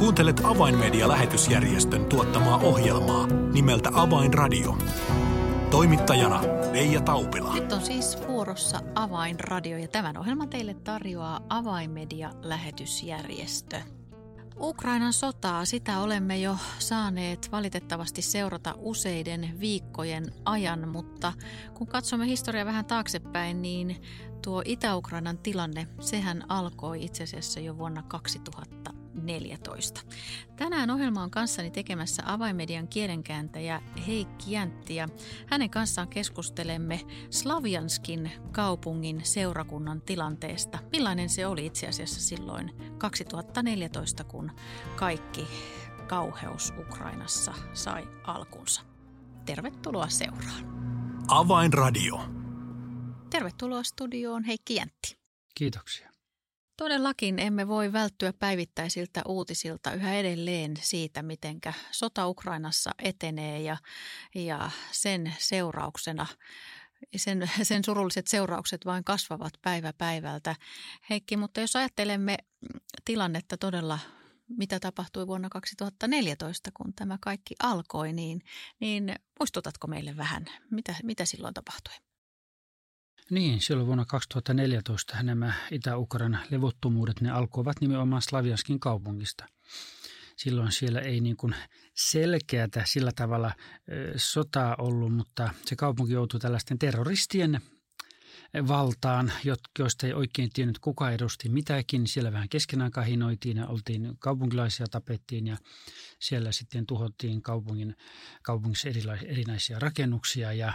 Kuuntelet Avainmedia-lähetysjärjestön tuottamaa ohjelmaa nimeltä Avainradio. Toimittajana Leija Taupila. Nyt on siis vuorossa Avainradio ja tämän ohjelman teille tarjoaa Avainmedia-lähetysjärjestö. Ukrainan sotaa, sitä olemme jo saaneet valitettavasti seurata useiden viikkojen ajan, mutta kun katsomme historiaa vähän taaksepäin, niin tuo Itä-Ukrainan tilanne, sehän alkoi itse asiassa jo vuonna 2014. Tänään ohjelma on kanssani tekemässä avaimedian kielenkääntäjä Heikki Jäntti ja hänen kanssaan keskustelemme Slavianskin kaupungin seurakunnan tilanteesta. Millainen se oli itse asiassa silloin 2014, kun kaikki kauheus Ukrainassa sai alkunsa. Tervetuloa seuraan. Avainradio. Tervetuloa studioon Heikki Jäntti. Kiitoksia. Todellakin emme voi välttyä päivittäisiltä uutisilta yhä edelleen siitä, miten sota Ukrainassa etenee ja, ja sen seurauksena sen, sen surulliset seuraukset vain kasvavat päivä päivältä. Heikki, mutta jos ajattelemme tilannetta todella, mitä tapahtui vuonna 2014, kun tämä kaikki alkoi, niin, niin muistutatko meille vähän, mitä, mitä silloin tapahtui? Niin, silloin vuonna 2014 nämä Itä-Ukrainan levottomuudet, ne alkoivat nimenomaan Slavianskin kaupungista. Silloin siellä ei niin kuin selkeätä sillä tavalla sotaa ollut, mutta se kaupunki joutui tällaisten terroristien valtaan, joista ei oikein tiennyt kuka edusti mitäkin. Siellä vähän keskenään kahinoitiin ja oltiin kaupunkilaisia tapettiin ja siellä sitten tuhottiin kaupungin, kaupungissa erinäisiä rakennuksia. Ja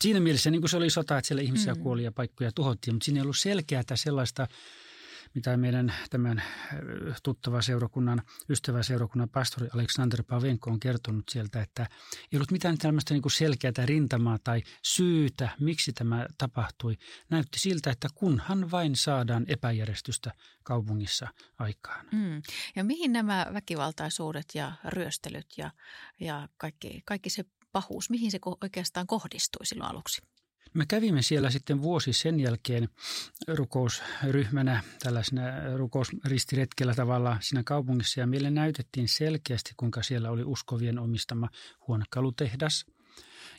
siinä mielessä niin kuin se oli sota, että siellä ihmisiä mm. kuoli ja paikkoja tuhottiin, mutta siinä ei ollut selkeää sellaista mitä meidän tämän tuttava seurakunnan, ystävä seurakunnan pastori Aleksander Pavenko on kertonut sieltä, että ei ollut mitään tällaista niin selkeää rintamaa tai syytä, miksi tämä tapahtui. Näytti siltä, että kunhan vain saadaan epäjärjestystä kaupungissa aikaan. Mm. Ja mihin nämä väkivaltaisuudet ja ryöstelyt ja, ja kaikki, kaikki se pahuus, mihin se oikeastaan kohdistui silloin aluksi? Me kävimme siellä sitten vuosi sen jälkeen rukousryhmänä, tällaisena rukousristiretkellä tavalla siinä kaupungissa ja meille näytettiin selkeästi, kuinka siellä oli uskovien omistama huonekalutehdas –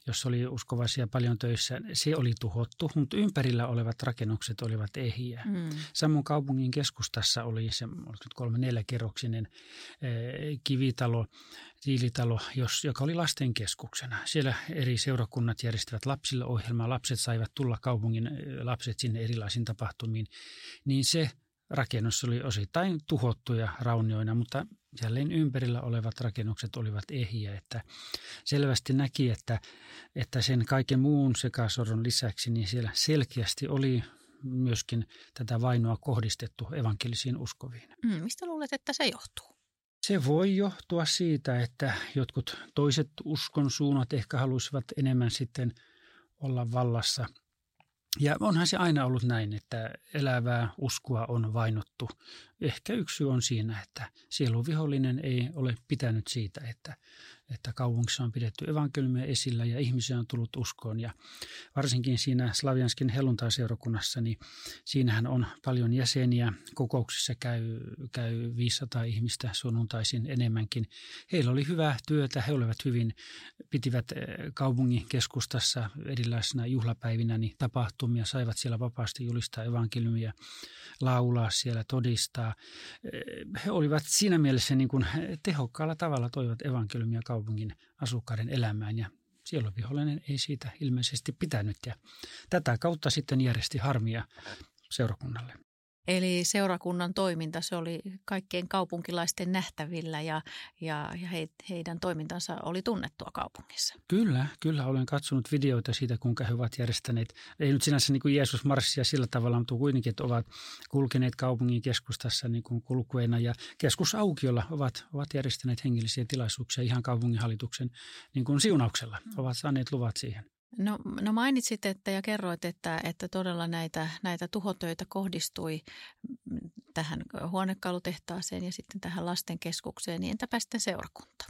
jossa oli uskovaisia paljon töissä, se oli tuhottu, mutta ympärillä olevat rakennukset olivat ehiä. Mm. Samoin kaupungin keskustassa oli se kolme neljäkerroksinen eh, kivitalo, tiilitalo, jos, joka oli lastenkeskuksena. Siellä eri seurakunnat järjestivät lapsille ohjelmaa, lapset saivat tulla kaupungin eh, lapset sinne erilaisiin tapahtumiin, niin se rakennus oli osittain tuhottu ja raunioina, mutta jälleen ympärillä olevat rakennukset olivat ehiä, että selvästi näki, että, että sen kaiken muun sekasorron lisäksi niin siellä selkeästi oli myöskin tätä vainoa kohdistettu evankelisiin uskoviin. Mm, mistä luulet, että se johtuu? Se voi johtua siitä, että jotkut toiset uskon suunnat ehkä haluaisivat enemmän sitten olla vallassa – ja onhan se aina ollut näin, että elävää uskoa on vainottu. Ehkä yksi on siinä, että sieluvihollinen ei ole pitänyt siitä, että että kaupungissa on pidetty evankeliumia esillä ja ihmisiä on tullut uskoon. Ja varsinkin siinä Slavianskin helluntaiseurakunnassa, niin siinähän on paljon jäseniä. Kokouksissa käy, käy 500 ihmistä sunnuntaisin enemmänkin. Heillä oli hyvää työtä, he olivat hyvin, pitivät eh, kaupungin keskustassa erilaisina juhlapäivinä niin tapahtumia, saivat siellä vapaasti julistaa evankeliumia, laulaa siellä, todistaa. Eh, he olivat siinä mielessä niin kuin tehokkaalla tavalla toivat evankeliumia kaupungin asukkaiden elämään ja sieluvihollinen ei siitä ilmeisesti pitänyt ja tätä kautta sitten järjesti harmia seurakunnalle. Eli seurakunnan toiminta, se oli kaikkien kaupunkilaisten nähtävillä ja, ja, ja he, heidän toimintansa oli tunnettua kaupungissa. Kyllä, kyllä olen katsonut videoita siitä, kuinka he ovat järjestäneet, ei nyt sinänsä niin kuin Jeesus marssia sillä tavalla, mutta kuitenkin, että ovat kulkeneet kaupungin keskustassa niin kuin kulkueina ja keskusaukiolla ovat, ovat järjestäneet hengellisiä tilaisuuksia ihan kaupunginhallituksen niin kuin siunauksella, ovat saaneet luvat siihen. No, no mainitsit että ja kerroit, että, että todella näitä, näitä tuhotöitä kohdistui tähän huonekalutehtaaseen ja sitten tähän lastenkeskukseen, niin entäpä sitten seurakunta?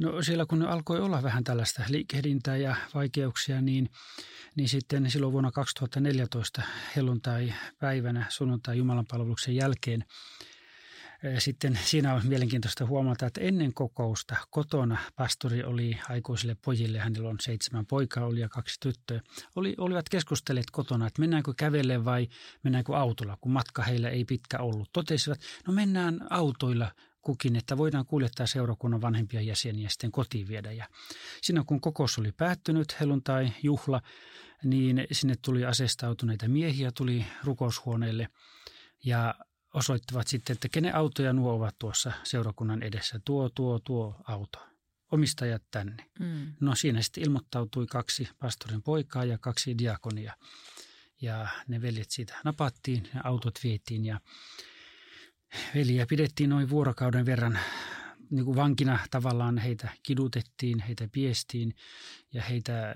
No siellä kun alkoi olla vähän tällaista liikehdintää ja vaikeuksia, niin, niin sitten silloin vuonna 2014 helluntai-päivänä sunnuntai Jumalanpalveluksen jälkeen sitten siinä on mielenkiintoista huomata, että ennen kokousta kotona pastori oli aikuisille pojille, hänellä on seitsemän poikaa oli ja kaksi tyttöä, oli, olivat keskustelleet kotona, että mennäänkö kävelle vai mennäänkö autolla, kun matka heillä ei pitkä ollut. Totesivat, no mennään autoilla kukin, että voidaan kuljettaa seurakunnan vanhempia jäseniä sitten kotiin viedä. Ja siinä kun kokous oli päättynyt, helluntai juhla, niin sinne tuli asestautuneita miehiä, tuli rukoushuoneelle ja osoittavat sitten, että kenen autoja nuo ovat tuossa seurakunnan edessä. Tuo, tuo, tuo auto. Omistajat tänne. Mm. No siinä sitten ilmoittautui kaksi pastorin poikaa ja kaksi diakonia. Ja ne veljet siitä napattiin ja autot vietiin ja veliä pidettiin noin vuorokauden verran niin kuin vankina tavallaan heitä kidutettiin, heitä piestiin ja heitä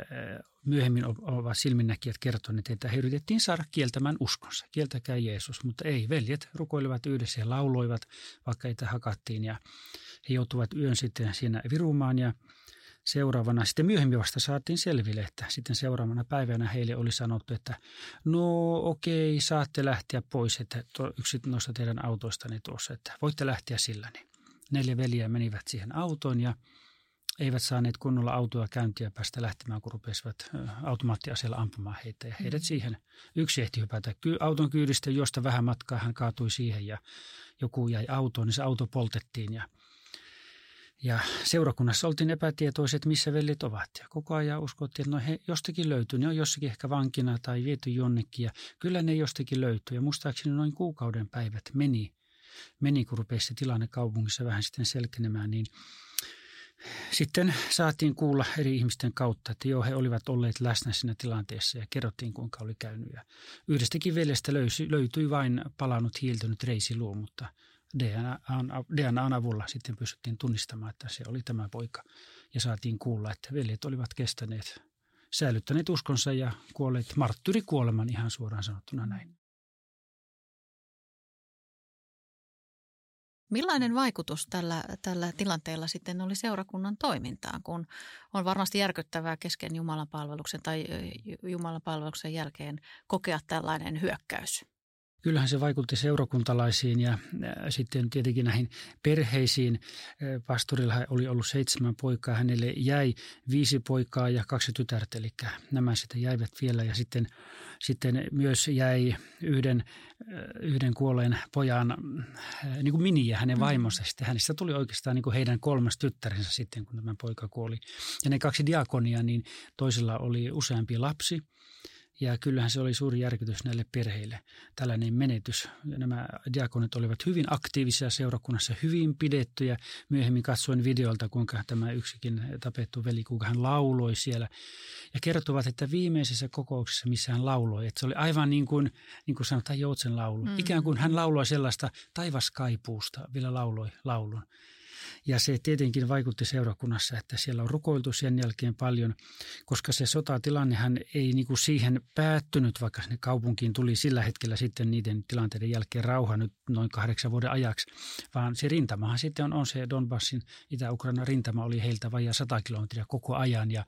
myöhemmin ovat silminnäkijät kertoneet, että he yritettiin saada kieltämään uskonsa. Kieltäkää Jeesus, mutta ei. Veljet rukoilivat yhdessä ja lauloivat, vaikka heitä hakattiin ja he joutuvat yön sitten siinä virumaan ja seuraavana, sitten myöhemmin vasta saatiin selville, että sitten seuraavana päivänä heille oli sanottu, että no okei, saatte lähteä pois, että yksi noista teidän autoistanne tuossa, että voitte lähteä sillä. Neljä veliä menivät siihen autoon ja eivät saaneet kunnolla autoa käyntiä päästä lähtemään, kun rupesivat automaattiaseella ampumaan heitä. Ja heidät mm. siihen, yksi ehti hypätä auton kyydistä, josta vähän matkaa hän kaatui siihen ja joku jäi autoon, niin se auto poltettiin ja ja seurakunnassa oltiin epätietoiset, missä veljet ovat. Ja koko ajan uskottiin, että no he jostakin löytyy. Ne on jossakin ehkä vankina tai viety jonnekin. Ja kyllä ne jostakin löytyy. Ja muistaakseni noin kuukauden päivät meni, meni kun rupesi se tilanne kaupungissa vähän sitten selkenemään. Niin sitten saatiin kuulla eri ihmisten kautta, että joo, he olivat olleet läsnä siinä tilanteessa ja kerrottiin, kuinka oli käynyt. Ja yhdestäkin veljestä löysi, löytyi vain palannut hiiltynyt reisiluo, mutta – DNAn, DNAn avulla sitten pystyttiin tunnistamaan, että se oli tämä poika. Ja saatiin kuulla, että veljet olivat kestäneet, säilyttäneet uskonsa ja kuolleet marttyrikuoleman ihan suoraan sanottuna näin. Millainen vaikutus tällä, tällä tilanteella sitten oli seurakunnan toimintaan, kun on varmasti järkyttävää kesken Jumalan palveluksen tai Jumalan palveluksen jälkeen kokea tällainen hyökkäys? Kyllähän se vaikutti seurakuntalaisiin ja sitten tietenkin näihin perheisiin. Pastorilla oli ollut seitsemän poikaa, hänelle jäi viisi poikaa ja kaksi tytärtä, eli nämä sitten jäivät vielä ja sitten, sitten myös jäi yhden, yhden kuolleen pojan niin kuin Mini ja hänen mm. vaimonsa. Sitten hänestä tuli oikeastaan niin kuin heidän kolmas tyttärensä sitten, kun tämä poika kuoli. Ja ne kaksi diakonia, niin toisella oli useampi lapsi – ja kyllähän se oli suuri järkytys näille perheille, tällainen menetys. Nämä diakonit olivat hyvin aktiivisia seurakunnassa, hyvin pidettyjä. Myöhemmin katsoin videolta, kuinka tämä yksikin tapettu veli, kuinka hän lauloi siellä. Ja kertovat, että viimeisessä kokouksessa, missä hän lauloi, että se oli aivan niin kuin, niin kuin sanotaan joutsen laulu. Mm. Ikään kuin hän lauloi sellaista taivaskaipuusta, vielä lauloi laulun. Ja se tietenkin vaikutti seurakunnassa, että siellä on rukoiltu sen jälkeen paljon, koska se sotatilannehan ei niin kuin siihen päättynyt, vaikka sinne kaupunkiin tuli sillä hetkellä sitten niiden tilanteiden jälkeen rauha nyt noin kahdeksan vuoden ajaksi, vaan se rintamahan sitten on, on se Donbassin Itä-Ukraina rintama oli heiltä vajaa 100 kilometriä koko ajan ja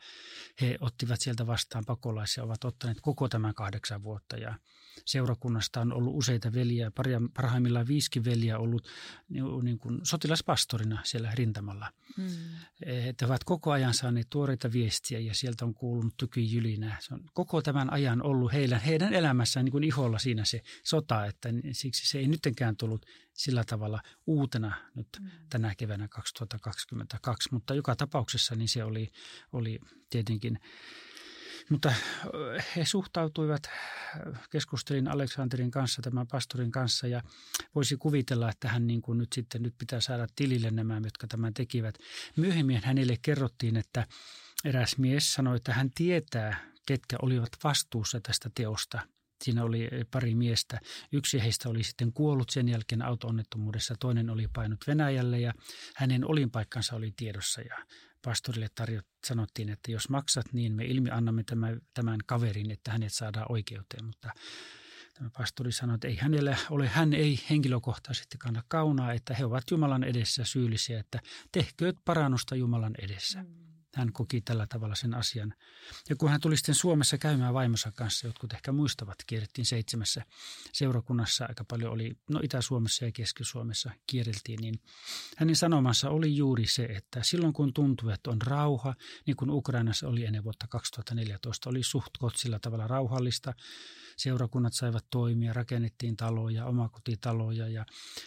he ottivat sieltä vastaan pakolaisia, ovat ottaneet koko tämän kahdeksan vuotta ja seurakunnasta on ollut useita veliä, parhaimmillaan viisikin veliä ollut niin kuin sotilaspastorina siellä rintamalla. Mm. Että ovat koko ajan saaneet tuoreita viestiä ja sieltä on kuulunut tykyjylinää. Se on koko tämän ajan ollut heidän, heidän elämässään niin kuin iholla siinä se sota, että siksi se ei nyttenkään tullut sillä tavalla uutena nyt mm. tänä keväänä 2022, mutta joka tapauksessa niin se oli, oli tietenkin mutta he suhtautuivat, keskustelin Aleksanterin kanssa, tämän pastorin kanssa ja voisi kuvitella, että hän niin kuin nyt sitten nyt pitää saada tilille nämä, jotka tämän tekivät. Myöhemmin hänelle kerrottiin, että eräs mies sanoi, että hän tietää, ketkä olivat vastuussa tästä teosta. Siinä oli pari miestä. Yksi heistä oli sitten kuollut sen jälkeen auto-onnettomuudessa, toinen oli painut Venäjälle ja hänen olinpaikkansa oli tiedossa. Ja pastorille tarjot, sanottiin, että jos maksat, niin me ilmi annamme tämän, tämän kaverin, että hänet saadaan oikeuteen. Mutta tämä pastori sanoi, että ei hänellä ole, hän ei henkilökohtaisesti kanna kaunaa, että he ovat Jumalan edessä syyllisiä, että tehkööt parannusta Jumalan edessä. Mm. Hän koki tällä tavalla sen asian. Ja kun hän tuli sitten Suomessa käymään vaimonsa kanssa, jotkut ehkä muistavat, kierrettiin seitsemässä seurakunnassa, aika paljon oli, no Itä-Suomessa ja Keski-Suomessa kierreltiin, niin hänen sanomansa oli juuri se, että silloin kun tuntuu, että on rauha, niin kuin Ukrainassa oli ennen vuotta 2014, oli suht sillä tavalla rauhallista, seurakunnat saivat toimia, rakennettiin taloja, omakotitaloja ja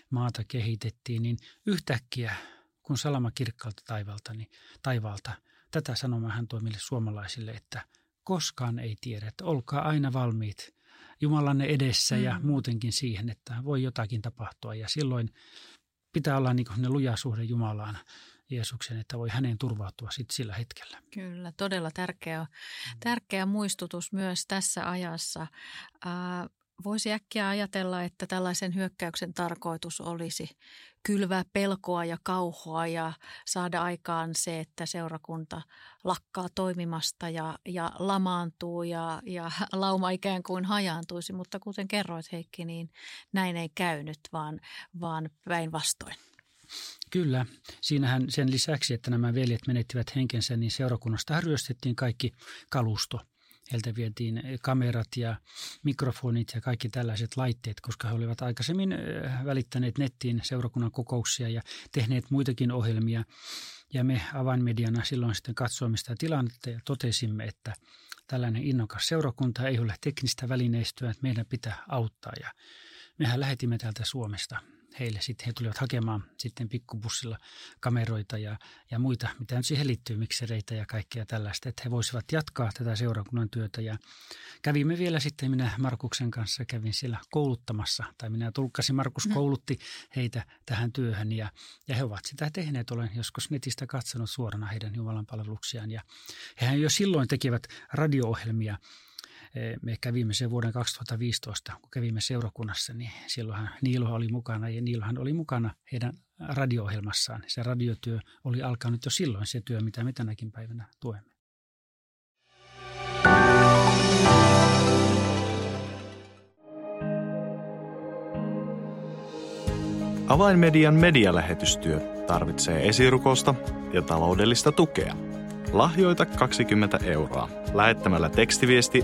maata kehitettiin, niin yhtäkkiä kun salama kirkkaalta taivalta, niin, taivaalta, tätä sanomaa hän toi meille suomalaisille, että koskaan ei tiedä, että olkaa aina valmiit Jumalanne edessä mm. ja muutenkin siihen, että voi jotakin tapahtua. Ja silloin pitää olla niin ne luja suhde Jumalaan, Jeesuksen, että voi häneen turvautua sit sillä hetkellä. Kyllä, todella tärkeä, tärkeä muistutus myös tässä ajassa. Ää, Voisi äkkiä ajatella, että tällaisen hyökkäyksen tarkoitus olisi kylvää pelkoa ja kauhoa ja saada aikaan se, että seurakunta lakkaa toimimasta ja, ja lamaantuu ja, ja lauma ikään kuin hajaantuisi. Mutta kuten kerroit Heikki, niin näin ei käynyt, vaan, vaan päinvastoin. Kyllä. Siinähän sen lisäksi, että nämä veljet menettivät henkensä, niin seurakunnasta ryöstettiin kaikki kalusto – Heiltä vietiin kamerat ja mikrofonit ja kaikki tällaiset laitteet, koska he olivat aikaisemmin välittäneet nettiin seurakunnan kokouksia ja tehneet muitakin ohjelmia. Ja me avainmediana silloin sitten katsoimme sitä tilannetta ja totesimme, että tällainen innokas seurakunta ei ole teknistä välineistöä, että meidän pitää auttaa. Ja mehän lähetimme täältä Suomesta heille. Sitten he tulivat hakemaan sitten pikkubussilla kameroita ja, ja muita, mitä nyt siihen liittyy, miksereitä ja kaikkea tällaista, että he voisivat jatkaa tätä seurakunnan työtä. Ja kävimme vielä sitten, minä Markuksen kanssa kävin siellä kouluttamassa, tai minä tulkkasin, Markus mm. koulutti heitä tähän työhön ja, ja he ovat sitä tehneet. Olen joskus netistä katsonut suorana heidän Jumalan palveluksiaan ja hehän jo silloin tekivät radio-ohjelmia me kävimme sen vuoden 2015, kun kävimme seurakunnassa, niin silloinhan Niilo oli mukana ja Niilohan oli mukana heidän radio-ohjelmassaan. Se radiotyö oli alkanut jo silloin se työ, mitä me tänäkin päivänä tuemme. Avainmedian medialähetystyö tarvitsee esirukosta ja taloudellista tukea. Lahjoita 20 euroa lähettämällä tekstiviesti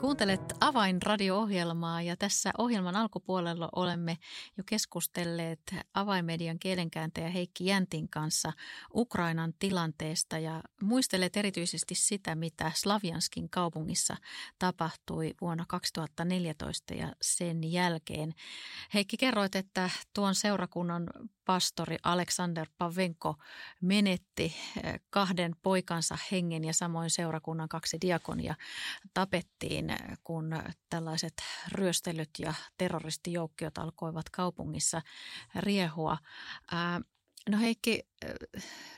Kuuntelet Avainradio-ohjelmaa ja tässä ohjelman alkupuolella olemme jo keskustelleet avainmedian kielenkääntäjä Heikki Jäntin kanssa Ukrainan tilanteesta ja muistelet erityisesti sitä, mitä Slavianskin kaupungissa tapahtui vuonna 2014 ja sen jälkeen. Heikki, kerroit, että tuon seurakunnan pastori Aleksander Pavenko menetti eh, kahden poikansa hengen ja samoin seurakunnan kaksi diakonia tapettiin, kun tällaiset ryöstelyt ja terroristijoukkiot alkoivat kaupungissa riehua. No Heikki,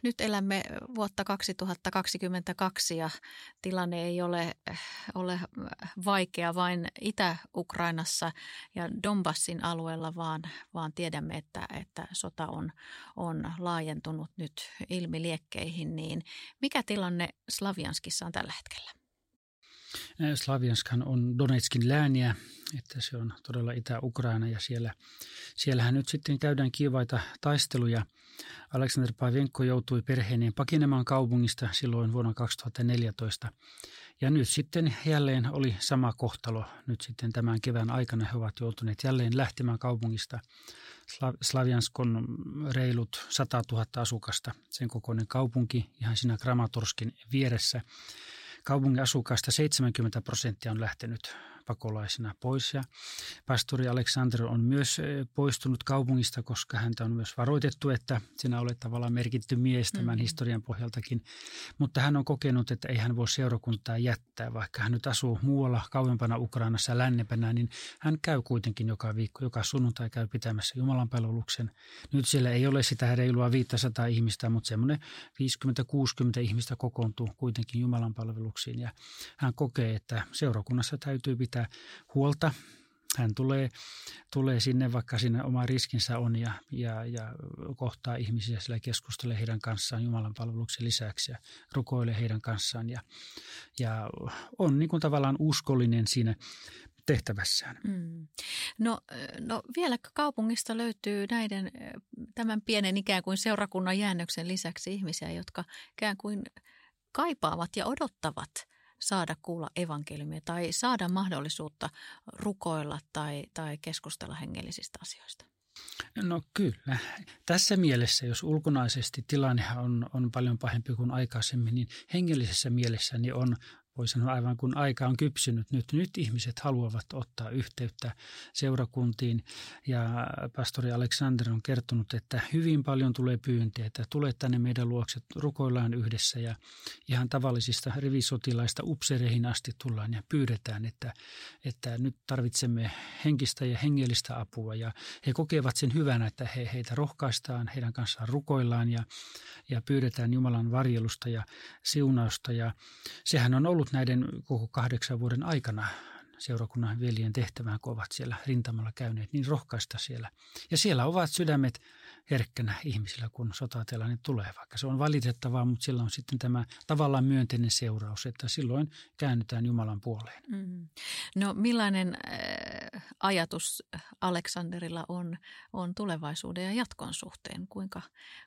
nyt elämme vuotta 2022 ja tilanne ei ole, ole vaikea vain Itä-Ukrainassa ja Donbassin alueella, vaan, vaan tiedämme, että, että sota on, on laajentunut nyt ilmiliekkeihin. Niin mikä tilanne Slavianskissa on tällä hetkellä? Slavianskan on Donetskin lääniä, että se on todella Itä-Ukraina ja siellä, siellähän nyt sitten käydään kiivaita taisteluja. Aleksander Pavenko joutui perheineen pakenemaan kaupungista silloin vuonna 2014 ja nyt sitten jälleen oli sama kohtalo. Nyt sitten tämän kevään aikana he ovat joutuneet jälleen lähtemään kaupungista. Slaviansk on reilut 100 000 asukasta, sen kokoinen kaupunki ihan siinä Kramatorskin vieressä. Kaupungin asukasta 70 prosenttia on lähtenyt pakolaisena pois. Ja pastori Aleksander on myös poistunut kaupungista, koska häntä on myös varoitettu, että sinä olet tavallaan merkitty mies tämän mm-hmm. historian pohjaltakin. Mutta hän on kokenut, että ei hän voi seurakuntaa jättää, vaikka hän nyt asuu muualla kauempana Ukrainassa ja lännempänä, niin hän käy kuitenkin joka viikko, joka sunnuntai käy pitämässä Jumalan palveluksen. Nyt siellä ei ole sitä reilua 500 ihmistä, mutta semmoinen 50-60 ihmistä kokoontuu kuitenkin Jumalan palveluksiin. Ja hän kokee, että seurakunnassa täytyy pitää huolta hän tulee, tulee sinne, vaikka sinne oma riskinsä on ja, ja, ja kohtaa ihmisiä, sillä keskustelee heidän kanssaan Jumalan palveluksen lisäksi ja rukoilee heidän kanssaan ja, ja on niin kuin tavallaan uskollinen siinä tehtävässään. Mm. No, no vielä kaupungista löytyy näiden tämän pienen ikään kuin seurakunnan jäännöksen lisäksi ihmisiä, jotka ikään kuin kaipaavat ja odottavat saada kuulla evankeliumia tai saada mahdollisuutta rukoilla tai, tai keskustella hengellisistä asioista? No kyllä. Tässä mielessä, jos ulkonaisesti tilanne on, on paljon pahempi kuin aikaisemmin, niin hengellisessä mielessä niin on voi sanoa aivan kun aika on kypsynyt nyt. Nyt ihmiset haluavat ottaa yhteyttä seurakuntiin. Ja pastori Alexander on kertonut, että hyvin paljon tulee pyyntiä, että tule tänne meidän luokse, rukoillaan yhdessä. Ja ihan tavallisista rivisotilaista upsereihin asti tullaan ja pyydetään, että, että nyt tarvitsemme henkistä ja hengellistä apua. Ja he kokevat sen hyvänä, että he, heitä rohkaistaan, heidän kanssaan rukoillaan ja, ja pyydetään Jumalan varjelusta ja siunausta. Ja sehän on ollut näiden koko kahdeksan vuoden aikana seurakunnan veljen tehtävään, kun ovat siellä rintamalla käyneet, niin rohkaista siellä. Ja siellä ovat sydämet herkkänä ihmisillä, kun sotatilanne tulee, vaikka se on valitettavaa, mutta sillä on sitten tämä tavallaan myönteinen seuraus, että silloin käännytään Jumalan puoleen. Mm. No millainen äh, ajatus Aleksanderilla on, on tulevaisuuden ja jatkon suhteen? Kuinka,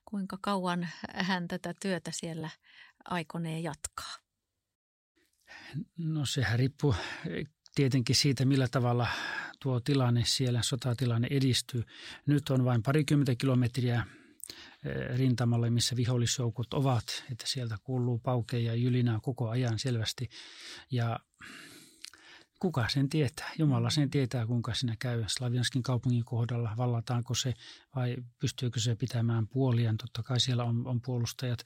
kuinka kauan hän tätä työtä siellä aikonee jatkaa? No sehän riippuu tietenkin siitä, millä tavalla tuo tilanne siellä, sotatilanne edistyy. Nyt on vain parikymmentä kilometriä eh, rintamalle, missä vihollisjoukot ovat, että sieltä kuuluu paukeja ja jylinää koko ajan selvästi. Ja kuka sen tietää? Jumala sen tietää, kuinka sinä käy Slavianskin kaupungin kohdalla. Vallataanko se vai pystyykö se pitämään puoliaan? Totta kai siellä on, on puolustajat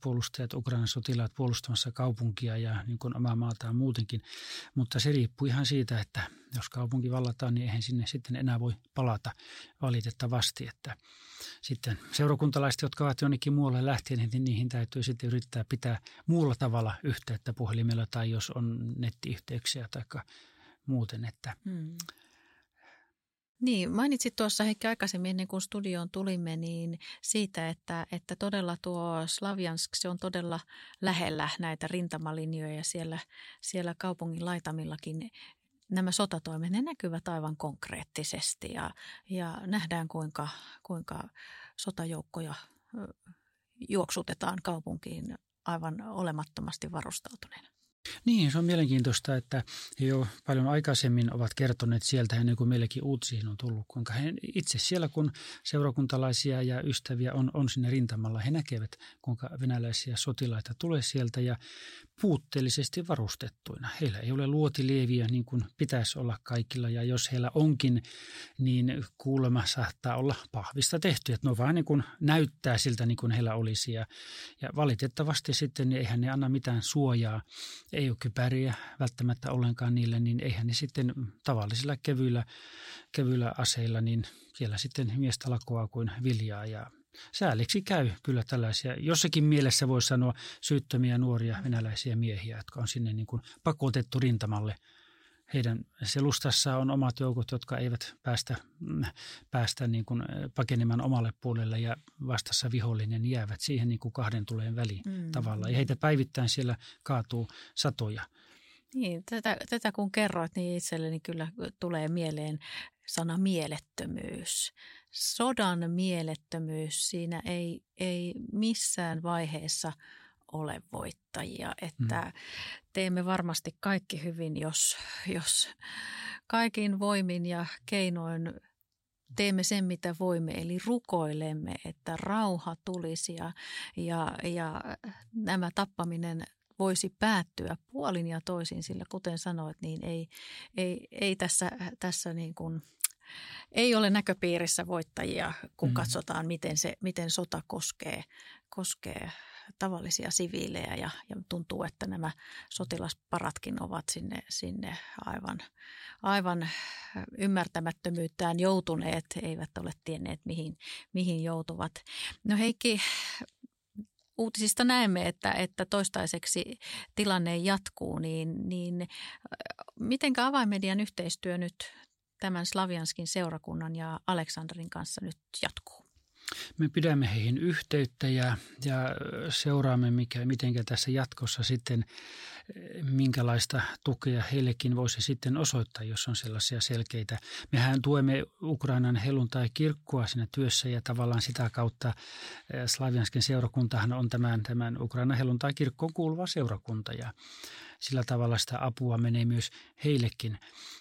puolustajat, Ukrainan sotilaat puolustamassa kaupunkia ja niin kuin omaa maataan muutenkin. Mutta se riippuu ihan siitä, että jos kaupunki vallataan, niin eihän sinne sitten enää voi palata valitettavasti. Että sitten seurakuntalaiset, jotka ovat jonnekin muualle lähtien, niin niihin täytyy sitten yrittää pitää muulla tavalla yhteyttä puhelimella tai jos on nettiyhteyksiä tai muuten. Että hmm. Niin, mainitsit tuossa Heikki aikaisemmin ennen kuin studioon tulimme, niin siitä, että, että todella tuo Slaviansk, se on todella lähellä näitä rintamalinjoja siellä, siellä kaupungin laitamillakin nämä sotatoimet, ne näkyvät aivan konkreettisesti ja, ja nähdään kuinka, kuinka sotajoukkoja juoksutetaan kaupunkiin aivan olemattomasti varustautuneena. Niin, se on mielenkiintoista, että he jo paljon aikaisemmin ovat kertoneet sieltä ennen kuin meillekin uutisiin on tullut, kuinka he itse siellä, kun seurakuntalaisia ja ystäviä on, on sinne rintamalla, he näkevät, kuinka venäläisiä sotilaita tulee sieltä ja puutteellisesti varustettuina. Heillä ei ole luotilieviä niin kuin pitäisi olla kaikilla ja jos heillä onkin, niin kuulemma saattaa olla pahvista tehty. Että no vaan niin kuin näyttää siltä niin kuin heillä olisi ja, ja valitettavasti sitten niin eihän ne anna mitään suojaa. Ei ole kypäriä välttämättä ollenkaan niille, niin eihän ne sitten tavallisilla kevyillä, kevyillä aseilla, niin siellä sitten miestä lakoa kuin viljaa ja sääliksi käy kyllä tällaisia, jossakin mielessä voi sanoa syyttömiä nuoria venäläisiä miehiä, jotka on sinne niin kuin pakotettu rintamalle. Heidän selustassa on omat joukot, jotka eivät päästä, päästä niin kuin pakenemaan omalle puolelle ja vastassa vihollinen jäävät siihen niin kuin kahden tuleen väliin mm. tavalla. Ja heitä päivittäin siellä kaatuu satoja. Niin, tätä, tätä kun kerroit, niin itselleni kyllä tulee mieleen sana mielettömyys sodan mielettömyys, siinä ei, ei missään vaiheessa ole voittajia. Että mm. teemme varmasti kaikki hyvin, jos, jos kaikin voimin ja keinoin teemme sen, mitä voimme, eli rukoilemme, että rauha tulisi ja, ja, ja nämä tappaminen voisi päättyä puolin ja toisin, sillä kuten sanoit, niin ei, ei, ei tässä, tässä niin kuin, ei ole näköpiirissä voittajia, kun mm. katsotaan, miten, se, miten sota koskee, koskee tavallisia siviilejä ja, ja tuntuu, että nämä sotilasparatkin ovat sinne, sinne aivan, aivan ymmärtämättömyyttään joutuneet, eivät ole tienneet mihin, mihin joutuvat. No Heikki, uutisista näemme, että, että toistaiseksi tilanne jatkuu, niin, niin mitenkä avaimedian yhteistyö nyt tämän Slavianskin seurakunnan ja Aleksanderin kanssa nyt jatkuu? Me pidämme heihin yhteyttä ja, ja seuraamme, mikä, miten tässä jatkossa sitten, minkälaista tukea heillekin voisi sitten osoittaa, jos on sellaisia selkeitä. Mehän tuemme Ukrainan helluntai-kirkkoa siinä työssä ja tavallaan sitä kautta Slavianskin seurakuntahan on tämän, tämän Ukrainan helluntai-kirkkoon kuuluva seurakunta ja sillä tavalla sitä apua menee myös heillekin.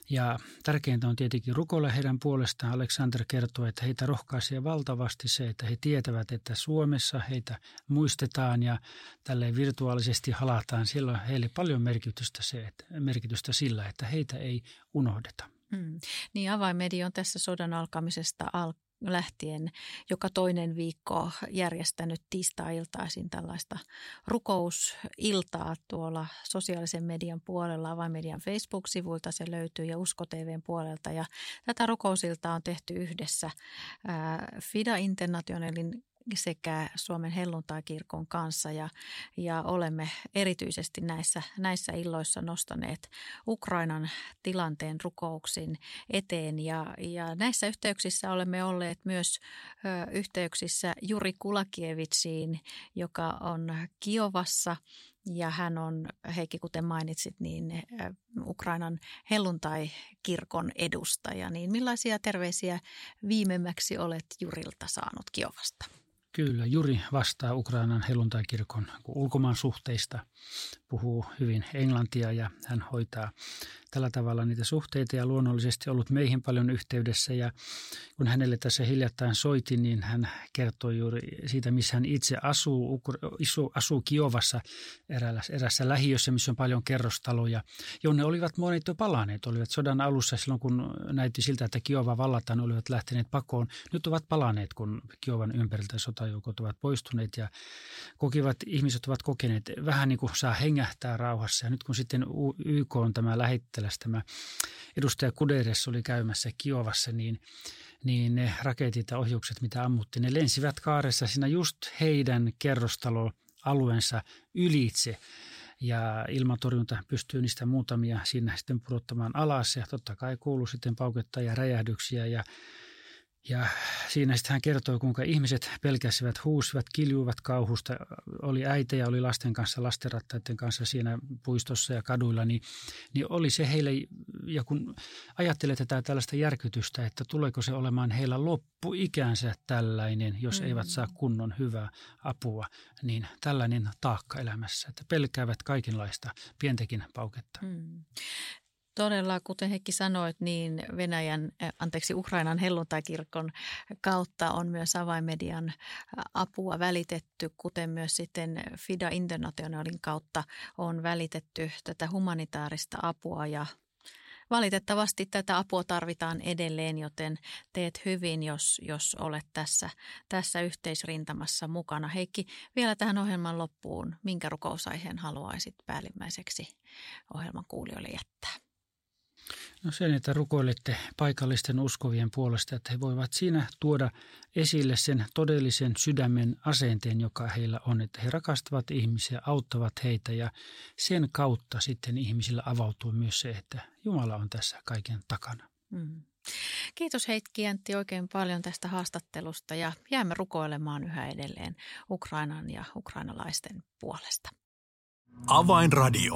Ja tärkeintä on tietenkin rukoilla heidän puolestaan. Alexander kertoo, että heitä rohkaisee valtavasti se, että he tietävät, että Suomessa heitä muistetaan ja tälle virtuaalisesti halataan. Siellä on heille paljon merkitystä, se, että, merkitystä sillä, että heitä ei unohdeta. Hmm. Niin avaimedia on tässä sodan alkamisesta al- lähtien joka toinen viikko järjestänyt tiistai-iltaisin tällaista rukousiltaa tuolla sosiaalisen median puolella, avainmedian Facebook-sivuilta se löytyy ja Usko TVn puolelta. Ja tätä rukousiltaa on tehty yhdessä FIDA Internationalin sekä Suomen helluntai-kirkon kanssa ja, ja olemme erityisesti näissä, näissä illoissa nostaneet Ukrainan tilanteen rukouksin eteen ja, ja näissä yhteyksissä olemme olleet myös ö, yhteyksissä Juri Kulakievitsiin, joka on Kiovassa ja hän on, Heikki, kuten mainitsit, niin Ukrainan helluntai-kirkon edustaja. Niin millaisia terveisiä viimemmäksi olet Jurilta saanut Kiovasta? Kyllä, Juri vastaa Ukrainan helluntai-kirkon ulkomaan suhteista, puhuu hyvin englantia ja hän hoitaa tällä tavalla niitä suhteita ja luonnollisesti ollut meihin paljon yhteydessä ja kun hänelle tässä hiljattain soitin, niin hän kertoi juuri siitä, missä hän itse asuu, asuu, Kiovassa erässä, erässä lähiössä, missä on paljon kerrostaloja, jonne olivat monet jo palaneet, olivat sodan alussa silloin, kun näytti siltä, että Kiova vallataan, olivat lähteneet pakoon. Nyt ovat palaneet, kun Kiovan ympäriltä sotajoukot ovat poistuneet ja kokivat, ihmiset ovat kokeneet vähän niin kuin saa hengähtää rauhassa. Ja nyt kun sitten YK on tämä lähettely, Etelässä tämä edustaja Kuderes oli käymässä Kiovassa, niin, niin ne raketit ja ohjukset, mitä ammuttiin, ne lensivät kaaressa siinä just heidän kerrostaloalueensa ylitse ja ilmatorjunta pystyy niistä muutamia siinä sitten pudottamaan alas ja totta kai kuuluu sitten paukettaa ja räjähdyksiä ja ja siinä sitten hän kertoi, kuinka ihmiset pelkäsivät, huusivat, kiljuivat kauhusta. Oli äitejä, oli lasten kanssa, lastenrattaiden kanssa siinä puistossa ja kaduilla. Niin, niin oli se heille, ja kun ajattelee tätä tällaista järkytystä, että tuleeko se olemaan heillä loppuikänsä tällainen, jos mm. eivät saa kunnon hyvää apua, niin tällainen taakka elämässä, että pelkäävät kaikenlaista pientäkin pauketta. Mm. Todella, kuten Heikki sanoit, niin Venäjän, eh, anteeksi Ukrainan helluntaikirkon kautta on myös avaimedian eh, apua välitetty, kuten myös sitten FIDA Internationalin kautta on välitetty tätä humanitaarista apua ja Valitettavasti tätä apua tarvitaan edelleen, joten teet hyvin, jos, jos olet tässä, tässä yhteisrintamassa mukana. Heikki, vielä tähän ohjelman loppuun, minkä rukousaiheen haluaisit päällimmäiseksi ohjelman kuulijoille jättää? No sen, että rukoilette paikallisten uskovien puolesta, että he voivat siinä tuoda esille sen todellisen sydämen asenteen, joka heillä on, että he rakastavat ihmisiä, auttavat heitä ja sen kautta sitten ihmisillä avautuu myös se, että Jumala on tässä kaiken takana. Mm. Kiitos Heikki Jäntti oikein paljon tästä haastattelusta ja jäämme rukoilemaan yhä edelleen Ukrainan ja ukrainalaisten puolesta. Avainradio.